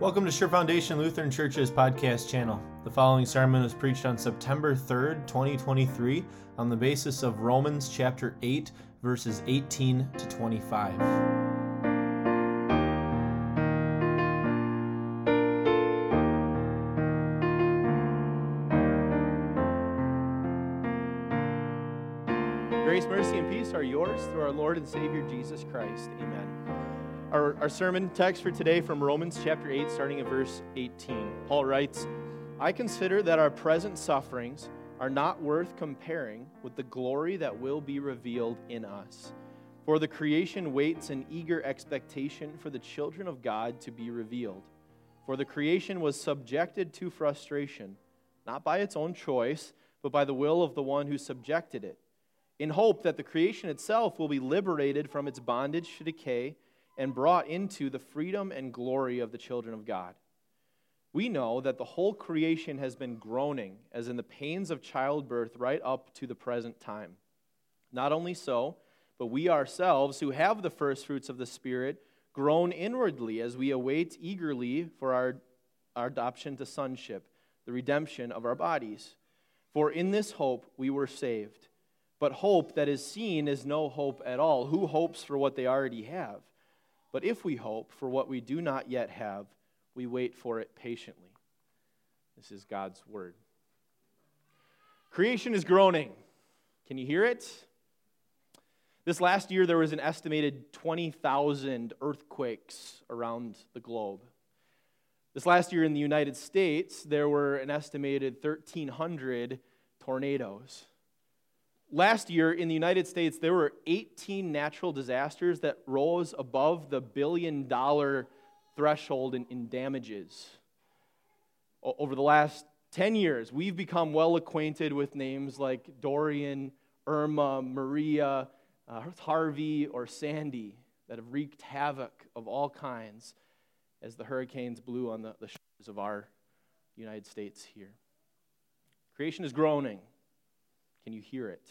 Welcome to Sure Foundation Lutheran Church's podcast channel. The following sermon was preached on September 3rd, 2023, on the basis of Romans chapter 8, verses 18 to 25. Grace, mercy, and peace are yours through our Lord and Savior Jesus Christ. Amen. Our, our sermon text for today from Romans chapter 8, starting at verse 18. Paul writes, I consider that our present sufferings are not worth comparing with the glory that will be revealed in us. For the creation waits in eager expectation for the children of God to be revealed. For the creation was subjected to frustration, not by its own choice, but by the will of the one who subjected it, in hope that the creation itself will be liberated from its bondage to decay and brought into the freedom and glory of the children of God. We know that the whole creation has been groaning as in the pains of childbirth right up to the present time. Not only so, but we ourselves, who have the first fruits of the Spirit, groan inwardly as we await eagerly for our, our adoption to sonship, the redemption of our bodies. For in this hope we were saved. But hope that is seen is no hope at all. Who hopes for what they already have? But if we hope for what we do not yet have, we wait for it patiently. This is God's word. Creation is groaning. Can you hear it? This last year, there was an estimated 20,000 earthquakes around the globe. This last year in the United States, there were an estimated 1,300 tornadoes. Last year in the United States, there were 18 natural disasters that rose above the billion dollar threshold in, in damages. Over the last 10 years, we've become well acquainted with names like Dorian, Irma, Maria, uh, Harvey, or Sandy that have wreaked havoc of all kinds as the hurricanes blew on the, the shores of our United States here. Creation is groaning. Can you hear it?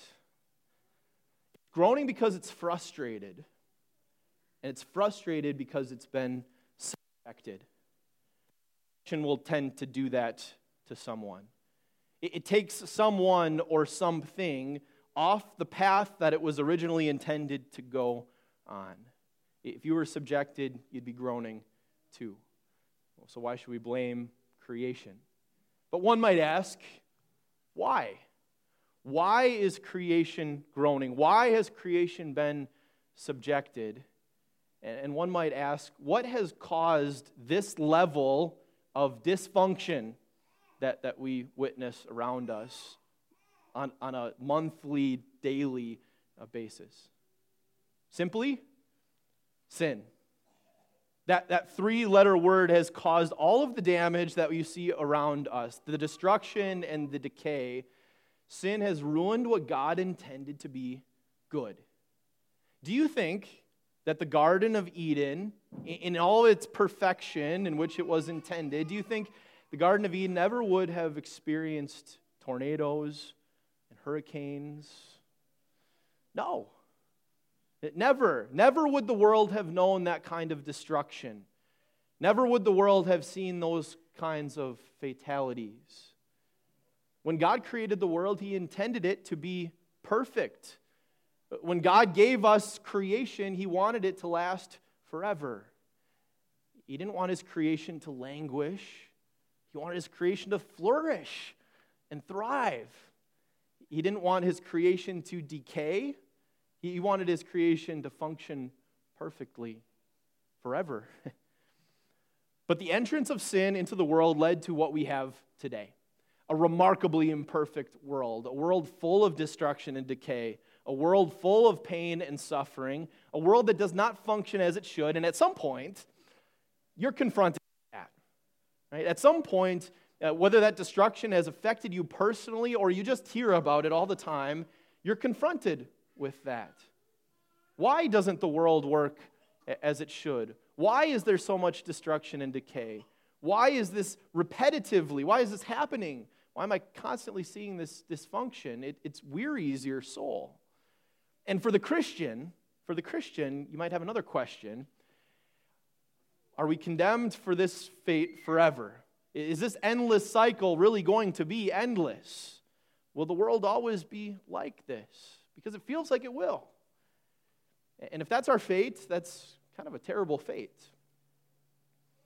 Groaning because it's frustrated. And it's frustrated because it's been subjected. Will tend to do that to someone. It, it takes someone or something off the path that it was originally intended to go on. If you were subjected, you'd be groaning too. So, why should we blame creation? But one might ask, why? Why is creation groaning? Why has creation been subjected? And one might ask, what has caused this level of dysfunction that, that we witness around us on, on a monthly, daily uh, basis? Simply, sin. That, that three letter word has caused all of the damage that you see around us the destruction and the decay Sin has ruined what God intended to be good. Do you think that the Garden of Eden, in all its perfection in which it was intended, do you think the Garden of Eden ever would have experienced tornadoes and hurricanes? No. It never, never would the world have known that kind of destruction. Never would the world have seen those kinds of fatalities. When God created the world, He intended it to be perfect. When God gave us creation, He wanted it to last forever. He didn't want His creation to languish, He wanted His creation to flourish and thrive. He didn't want His creation to decay, He wanted His creation to function perfectly forever. but the entrance of sin into the world led to what we have today a remarkably imperfect world, a world full of destruction and decay, a world full of pain and suffering, a world that does not function as it should. And at some point, you're confronted with that. Right? At some point, uh, whether that destruction has affected you personally or you just hear about it all the time, you're confronted with that. Why doesn't the world work as it should? Why is there so much destruction and decay? Why is this repetitively? Why is this happening? Why am I constantly seeing this dysfunction? It, it wearies your soul. And for the Christian, for the Christian, you might have another question. Are we condemned for this fate forever? Is this endless cycle really going to be endless? Will the world always be like this? Because it feels like it will. And if that's our fate, that's kind of a terrible fate.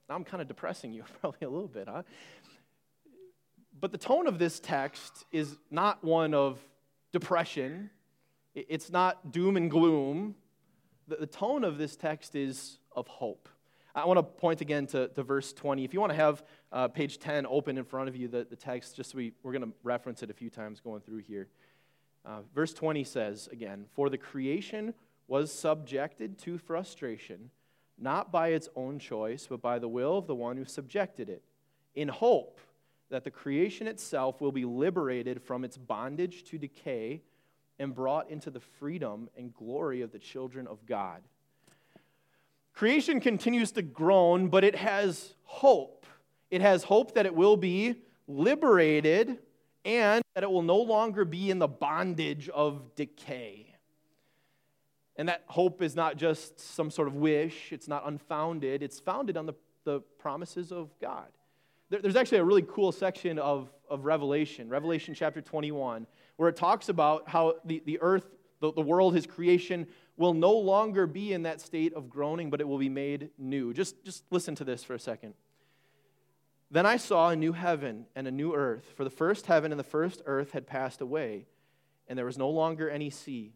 I'm kind of depressing you, probably a little bit, huh? But the tone of this text is not one of depression, it's not doom and gloom. The tone of this text is of hope. I want to point again to, to verse 20. If you want to have uh, page 10 open in front of you, the, the text, just so we, we're going to reference it a few times going through here. Uh, verse 20 says again, For the creation was subjected to frustration, not by its own choice, but by the will of the one who subjected it, in hope that the creation itself will be liberated from its bondage to decay and brought into the freedom and glory of the children of God. Creation continues to groan, but it has hope. It has hope that it will be liberated and that it will no longer be in the bondage of decay. And that hope is not just some sort of wish, it's not unfounded, it's founded on the, the promises of God. There, there's actually a really cool section of, of Revelation, Revelation chapter 21, where it talks about how the, the earth, the, the world, his creation, will no longer be in that state of groaning, but it will be made new. Just, just listen to this for a second. Then I saw a new heaven and a new earth, for the first heaven and the first earth had passed away, and there was no longer any sea.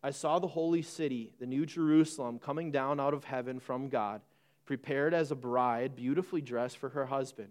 I saw the holy city, the new Jerusalem, coming down out of heaven from God, prepared as a bride, beautifully dressed for her husband.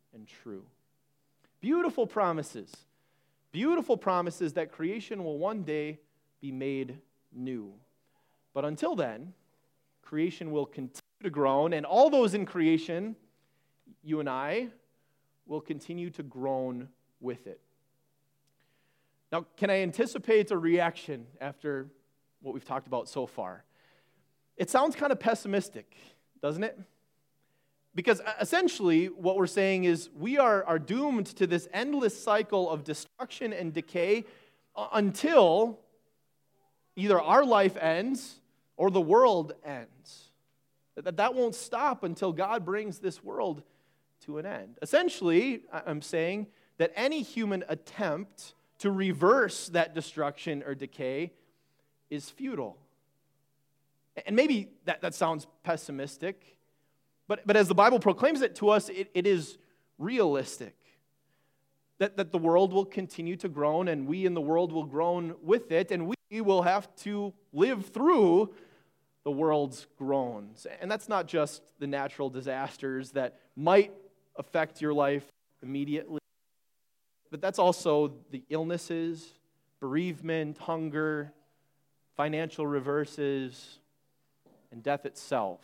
and true. Beautiful promises. Beautiful promises that creation will one day be made new. But until then, creation will continue to groan, and all those in creation, you and I, will continue to groan with it. Now, can I anticipate a reaction after what we've talked about so far? It sounds kind of pessimistic, doesn't it? Because essentially, what we're saying is we are, are doomed to this endless cycle of destruction and decay until either our life ends or the world ends. That, that won't stop until God brings this world to an end. Essentially, I'm saying that any human attempt to reverse that destruction or decay is futile. And maybe that, that sounds pessimistic, but, but as the Bible proclaims it to us, it, it is realistic. That, that the world will continue to groan, and we in the world will groan with it, and we will have to live through the world's groans. And that's not just the natural disasters that might affect your life immediately, but that's also the illnesses, bereavement, hunger, financial reverses, and death itself.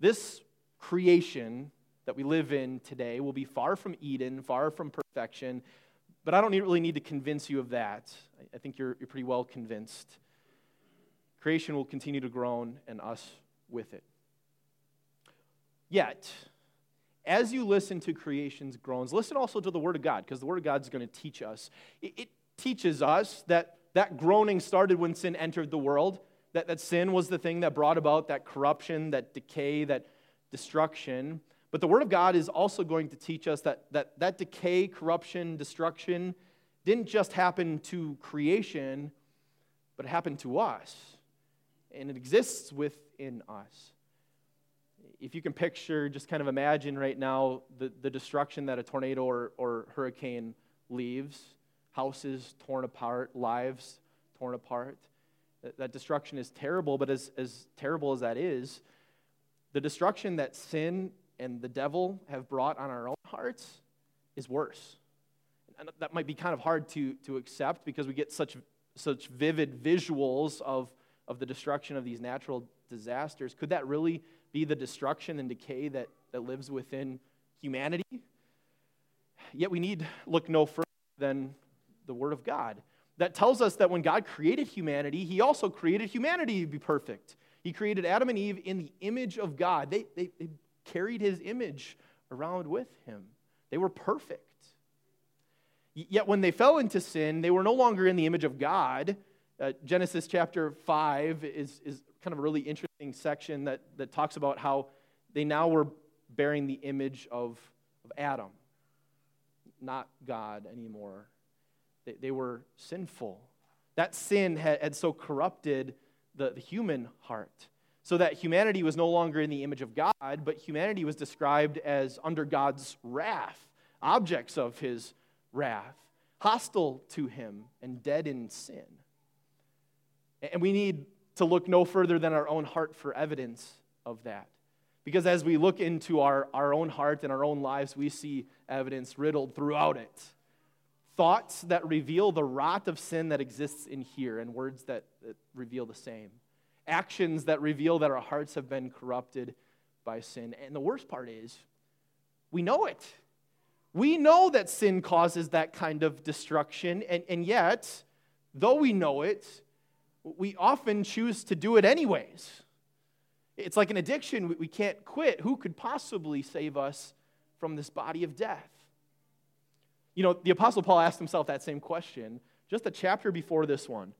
This creation that we live in today will be far from Eden, far from perfection, but I don't really need to convince you of that. I think you're, you're pretty well convinced. Creation will continue to groan, and us with it. Yet, as you listen to creation's groans, listen also to the Word of God, because the Word of God is going to teach us. It, it, teaches us that that groaning started when sin entered the world, that, that sin was the thing that brought about that corruption, that decay, that destruction. But the Word of God is also going to teach us that that, that decay, corruption, destruction didn't just happen to creation, but it happened to us. And it exists within us. If you can picture, just kind of imagine right now the, the destruction that a tornado or, or hurricane leaves houses torn apart, lives torn apart. That, destruction is terrible, but as, as terrible as that is, the destruction that sin and the devil have brought on our own hearts is worse. And that might be kind of hard to, to accept because we get such, such vivid visuals of, of the destruction of these natural disasters, could that really be the destruction and decay that, that lives within humanity? Yet we need look no further than the Word of God that tells us that when God created humanity, He also created humanity to be perfect. He created Adam and Eve in the image of God. They, they, they carried His image around with Him, they were perfect. Yet when they fell into sin, they were no longer in the image of God. Uh, Genesis chapter 5 is, is kind of a really interesting section that, that talks about how they now were bearing the image of, of Adam, not God anymore. They, they were sinful. That sin had, had so corrupted the, the human heart so that humanity was no longer in the image of God, but humanity was described as under God's wrath, objects of his wrath, hostile to him, and dead in sin. And we need to look no further than our own heart for evidence of that. Because as we look into our, our own heart and our own lives, we see evidence riddled throughout it thoughts that reveal the rot of sin that exists in here, and words that, that reveal the same. Actions that reveal that our hearts have been corrupted by sin. And the worst part is, we know it. We know that sin causes that kind of destruction, and, and yet, though we know it, we often choose to do it anyways. It's like an addiction we can't quit. Who could possibly save us from this body of death? You know, the Apostle Paul asked himself that same question just a chapter before this one.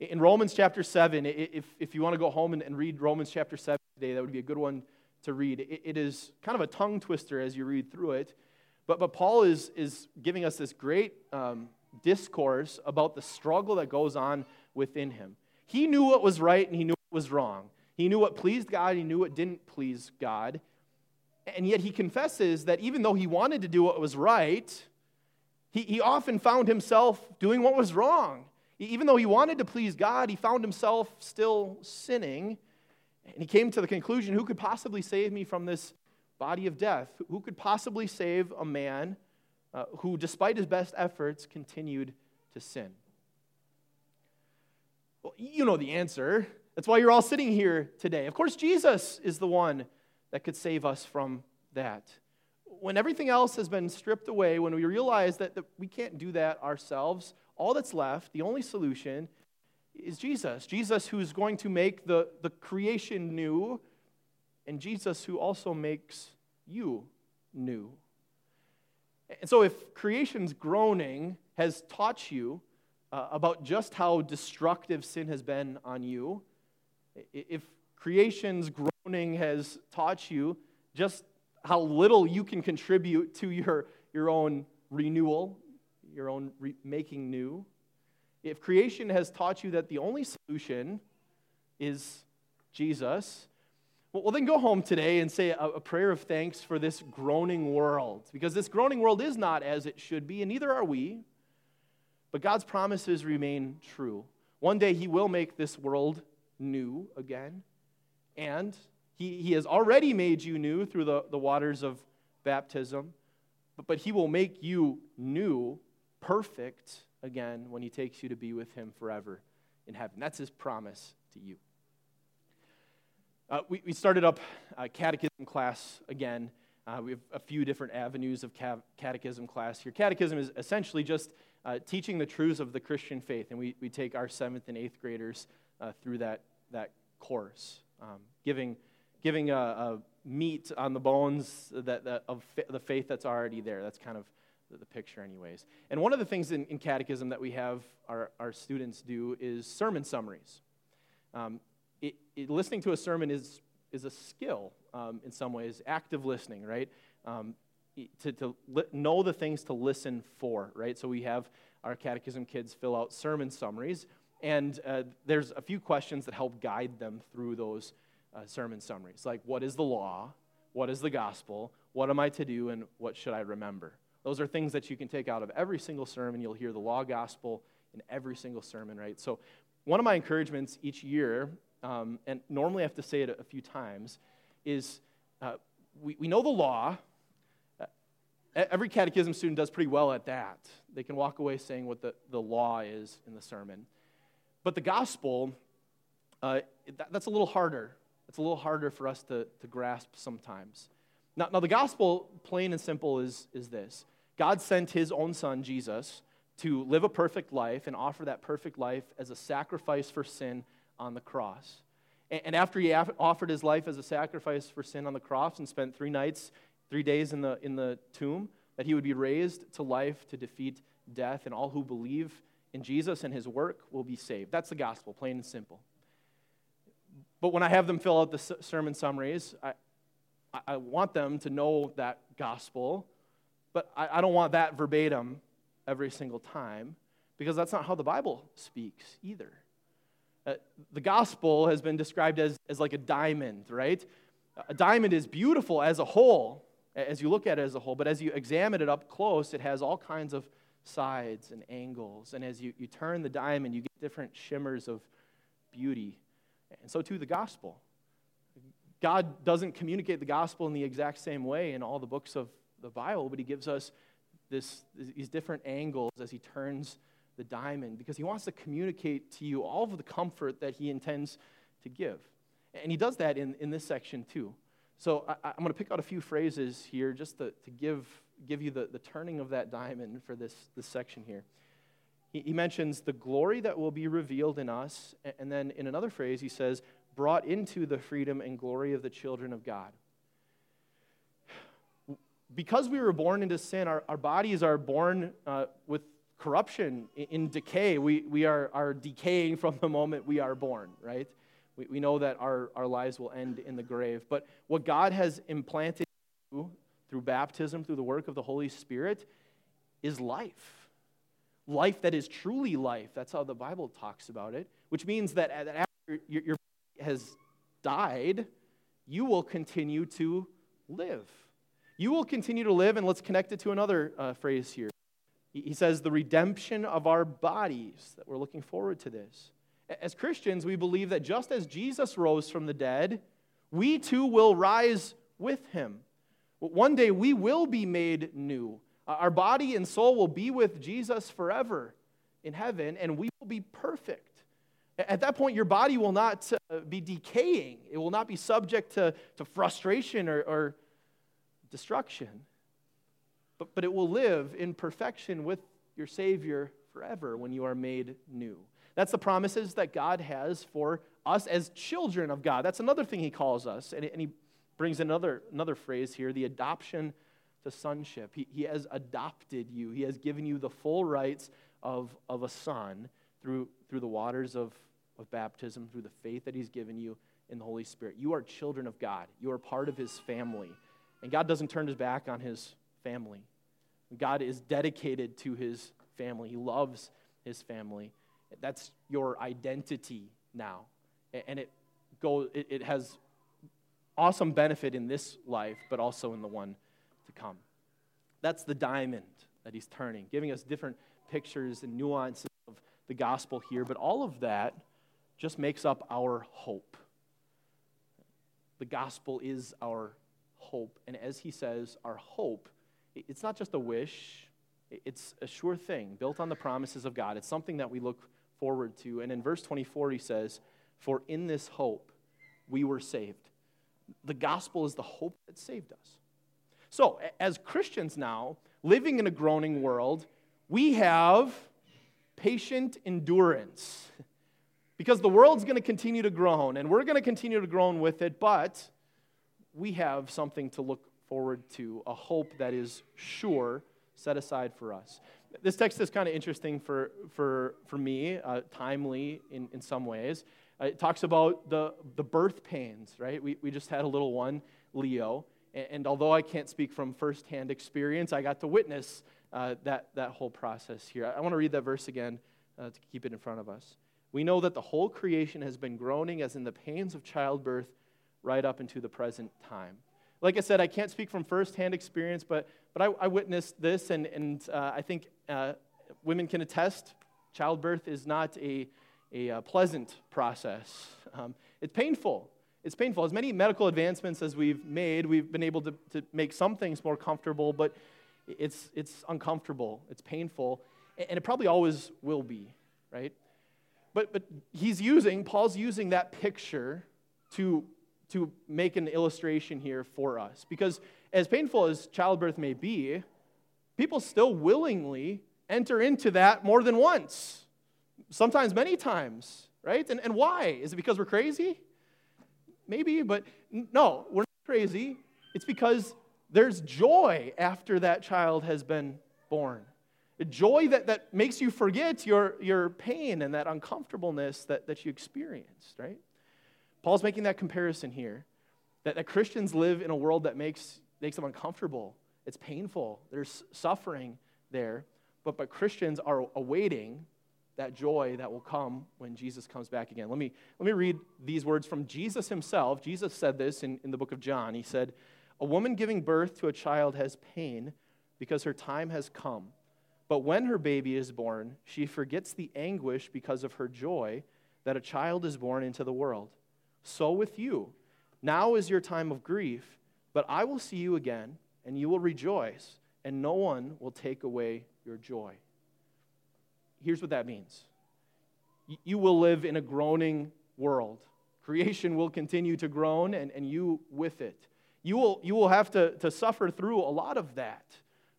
In Romans chapter 7, if, if you want to go home and, and read Romans chapter 7 today, that would be a good one to read. It, it is kind of a tongue twister as you read through it. But, but Paul is, is giving us this great um, discourse about the struggle that goes on within him. He knew what was right and he knew what was wrong. He knew what pleased God, he knew what didn't please God. And yet he confesses that even though he wanted to do what was right, he, he often found himself doing what was wrong. Even though he wanted to please God, he found himself still sinning. And he came to the conclusion who could possibly save me from this body of death? Who could possibly save a man uh, who, despite his best efforts, continued to sin? Well, you know the answer. That's why you're all sitting here today. Of course, Jesus is the one that could save us from that when everything else has been stripped away, when we realize that, that we can't do that ourselves, all that's left, the only solution, is Jesus. Jesus who's going to make the, the creation new, and Jesus who also makes you new. And so, if creation's groaning has taught you uh, about just how destructive sin has been on you, if creation's groaning has taught you just how little you can contribute to your, your own renewal, your own re- making new. If creation has taught you that the only solution is Jesus, well, then go home today and say a, a prayer of thanks for this groaning world. Because this groaning world is not as it should be, and neither are we. But God's promises remain true. One day He will make this world new again. And he, he has already made you new through the, the waters of baptism, but, but He will make you new, perfect again when He takes you to be with Him forever in heaven. That's His promise to you. Uh, we, we started up a catechism class again. Uh, we have a few different avenues of catechism class here. Catechism is essentially just uh, teaching the truths of the Christian faith, and we, we take our seventh and eighth graders uh, through that, that course, um, giving giving a, a meat on the bones that, that, of the faith that's already there. That's kind of the, the picture, anyways. And one of the things in, in, catechism that we have our, our students do is sermon summaries. Um, it, it, listening to a sermon is, is a skill um, in some ways, active listening, right? Um, to, to li- know the things to listen for, right? So we have our catechism kids fill out sermon summaries, and uh, there's a few questions that help guide them through those uh, sermon summaries like what is the law, what is the gospel, what am I to do, and what should I remember. Those are things that you can take out of every single sermon. You'll hear the law, gospel in every single sermon, right? So, one of my encouragements each year, um, and normally I have to say it a few times, is uh, we, we know the law. Uh, every catechism student does pretty well at that. They can walk away saying what the, the law is in the sermon. But the gospel, uh, that, that's a little harder. It's a little harder for us to, to grasp sometimes. Now, now, the gospel, plain and simple, is, is this God sent his own son, Jesus, to live a perfect life and offer that perfect life as a sacrifice for sin on the cross. And, and after he offered his life as a sacrifice for sin on the cross and spent three nights, three days in the, in the tomb, that he would be raised to life to defeat death, and all who believe in Jesus and his work will be saved. That's the gospel, plain and simple. But when I have them fill out the sermon summaries, I, I want them to know that gospel, but I, I don't want that verbatim every single time because that's not how the Bible speaks either. Uh, the gospel has been described as, as like a diamond, right? A diamond is beautiful as a whole, as you look at it as a whole, but as you examine it up close, it has all kinds of sides and angles. And as you, you turn the diamond, you get different shimmers of beauty. And so too the gospel. God doesn't communicate the gospel in the exact same way in all the books of the Bible, but he gives us this, these different angles as he turns the diamond because he wants to communicate to you all of the comfort that he intends to give. And he does that in, in this section too. So I, am going to pick out a few phrases here just to, to give, give you the, the turning of that diamond for this, this section here. He, mentions the glory that will be revealed in us. And then in another phrase, he says, brought into the freedom and glory of the children of God. Because we were born into sin, our, our bodies are born uh, with corruption, in, in decay. We, we are, are decaying from the moment we are born, right? We, we know that our, our lives will end in the grave. But what God has implanted through baptism, through the work of the Holy Spirit, is life. Life that is truly life. That's how the Bible talks about it, which means that after your, body has died, you will continue to live. You will continue to live, and let's connect it to another uh, phrase here. He says, the redemption of our bodies, that we're looking forward to this. As Christians, we believe that just as Jesus rose from the dead, we too will rise with him. One day we will be made new. Our body and soul will be with Jesus forever in heaven, and we will be perfect. At that point, your body will not uh, be decaying, it will not be subject to, to frustration or, or destruction, but, but it will live in perfection with your Savior forever when you are made new. That's the promises that God has for us as children of God. That's another thing He calls us. And, and He brings another, another phrase here the adoption to sonship. He, he has adopted you, He has given you the full rights of, of a son through, through the waters of, of baptism, through the faith that He's given you in the Holy Spirit. You are children of God, you are part of His family. And God doesn't turn His back on His family. God is dedicated to His family, He loves His family. That's your identity now. And it, goes, it, it has awesome benefit in this life, but also in the one to come. That's the diamond that he's turning, giving us different pictures and nuances of the gospel here, but all of that just makes up our hope. The gospel is our hope. And as he says, our hope, it's not just a wish, it's a sure thing built on the promises of God. It's something that we look forward to. And in verse 24, he says, For in this hope we were saved. The gospel is the hope that saved us. So, as Christians now, living in a groaning world, we have patient endurance. Because the world's going to continue to groan, and we're going to continue to groan with it, but we have something to look forward to, a hope that is sure, set aside for us. This text is kind of interesting for, for, for me, uh, timely in, in some ways. Uh, it talks about the, the birth pains, right? We, we just had a little one, Leo, and, and although I can't speak from firsthand experience, I got to witness uh, that, that whole process here. I, I want to read that verse again uh, to keep it in front of us. We know that the whole creation has been groaning as in the pains of childbirth right up into the present time. Like I said, I can't speak from firsthand experience, but, but I, I witnessed this, and, and uh, I think uh, women can attest childbirth is not a, a, uh, pleasant process. Um, it's painful. It's painful. As many medical advancements as we've made, we've been able to, to make some things more comfortable, but it's, it's uncomfortable, it's painful, and it probably always will be, right? but, but he's using, Paul's using that picture to, to make an illustration here for us. Because as painful as childbirth may be, people still willingly enter into that more than once, sometimes many times, right? And, and why? Is it because we're crazy? Maybe, but no, we're not crazy. It's because there's joy after that child has been born. A joy that, that makes you forget your, your pain and that uncomfortableness that, that you experienced, right? Paul's making that comparison here that, that Christians live in a world that makes, makes them uncomfortable. It's painful. There's suffering there. But, but Christians are awaiting that joy that will come when Jesus comes back again. Let me, let me read these words from Jesus himself. Jesus said this in, in the book of John. He said, A woman giving birth to a child has pain because her time has come. But when her baby is born, she forgets the anguish because of her joy that a child is born into the world. So with you. Now is your time of grief, but I will see you again, and you will rejoice, and no one will take away your joy. Here's what that means you will live in a groaning world. Creation will continue to groan, and, and you with it. You will, you will have to, to suffer through a lot of that,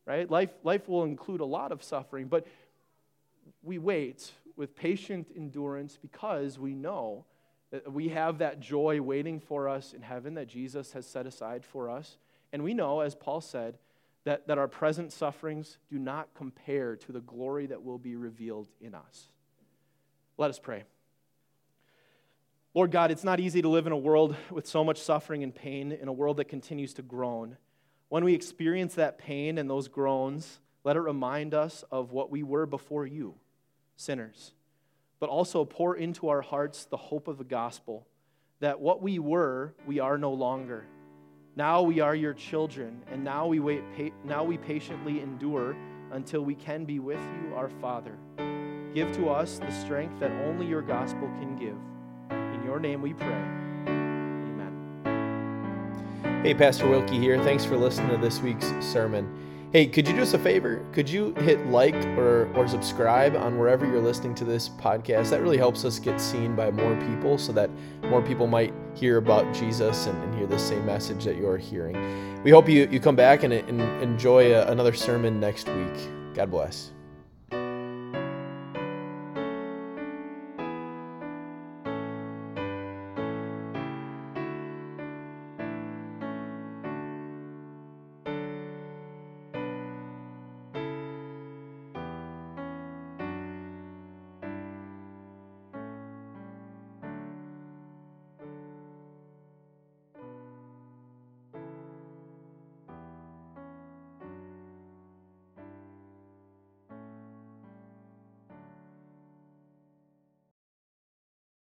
right? Life, life will include a lot of suffering, but we wait with patient endurance because we know that we have that joy waiting for us in heaven that Jesus has set aside for us. And we know, as Paul said, that, that our present sufferings do not compare to the glory that will be revealed in us. Let us pray. Lord God, it's not easy to live in a world with so much suffering and pain, in a world that continues to groan. When we experience that pain and those groans, let it remind us of what we were before you, sinners, but also pour into our hearts the hope of the gospel that what we were, we are no longer now we are your children, and now we wait now we patiently endure until we can be with you, our Father. Give to us the strength that only your gospel can give. In your name we pray. Amen. Hey, Pastor Wilkie here. Thanks for listening to this week's sermon. Hey, could you do us a favor? Could you hit like or, or subscribe on wherever you're listening to this podcast? That really helps us get seen by more people so that more people might hear about Jesus and, and hear the same message that you're hearing. We hope you, you come back and, and enjoy a, another sermon next week. God bless.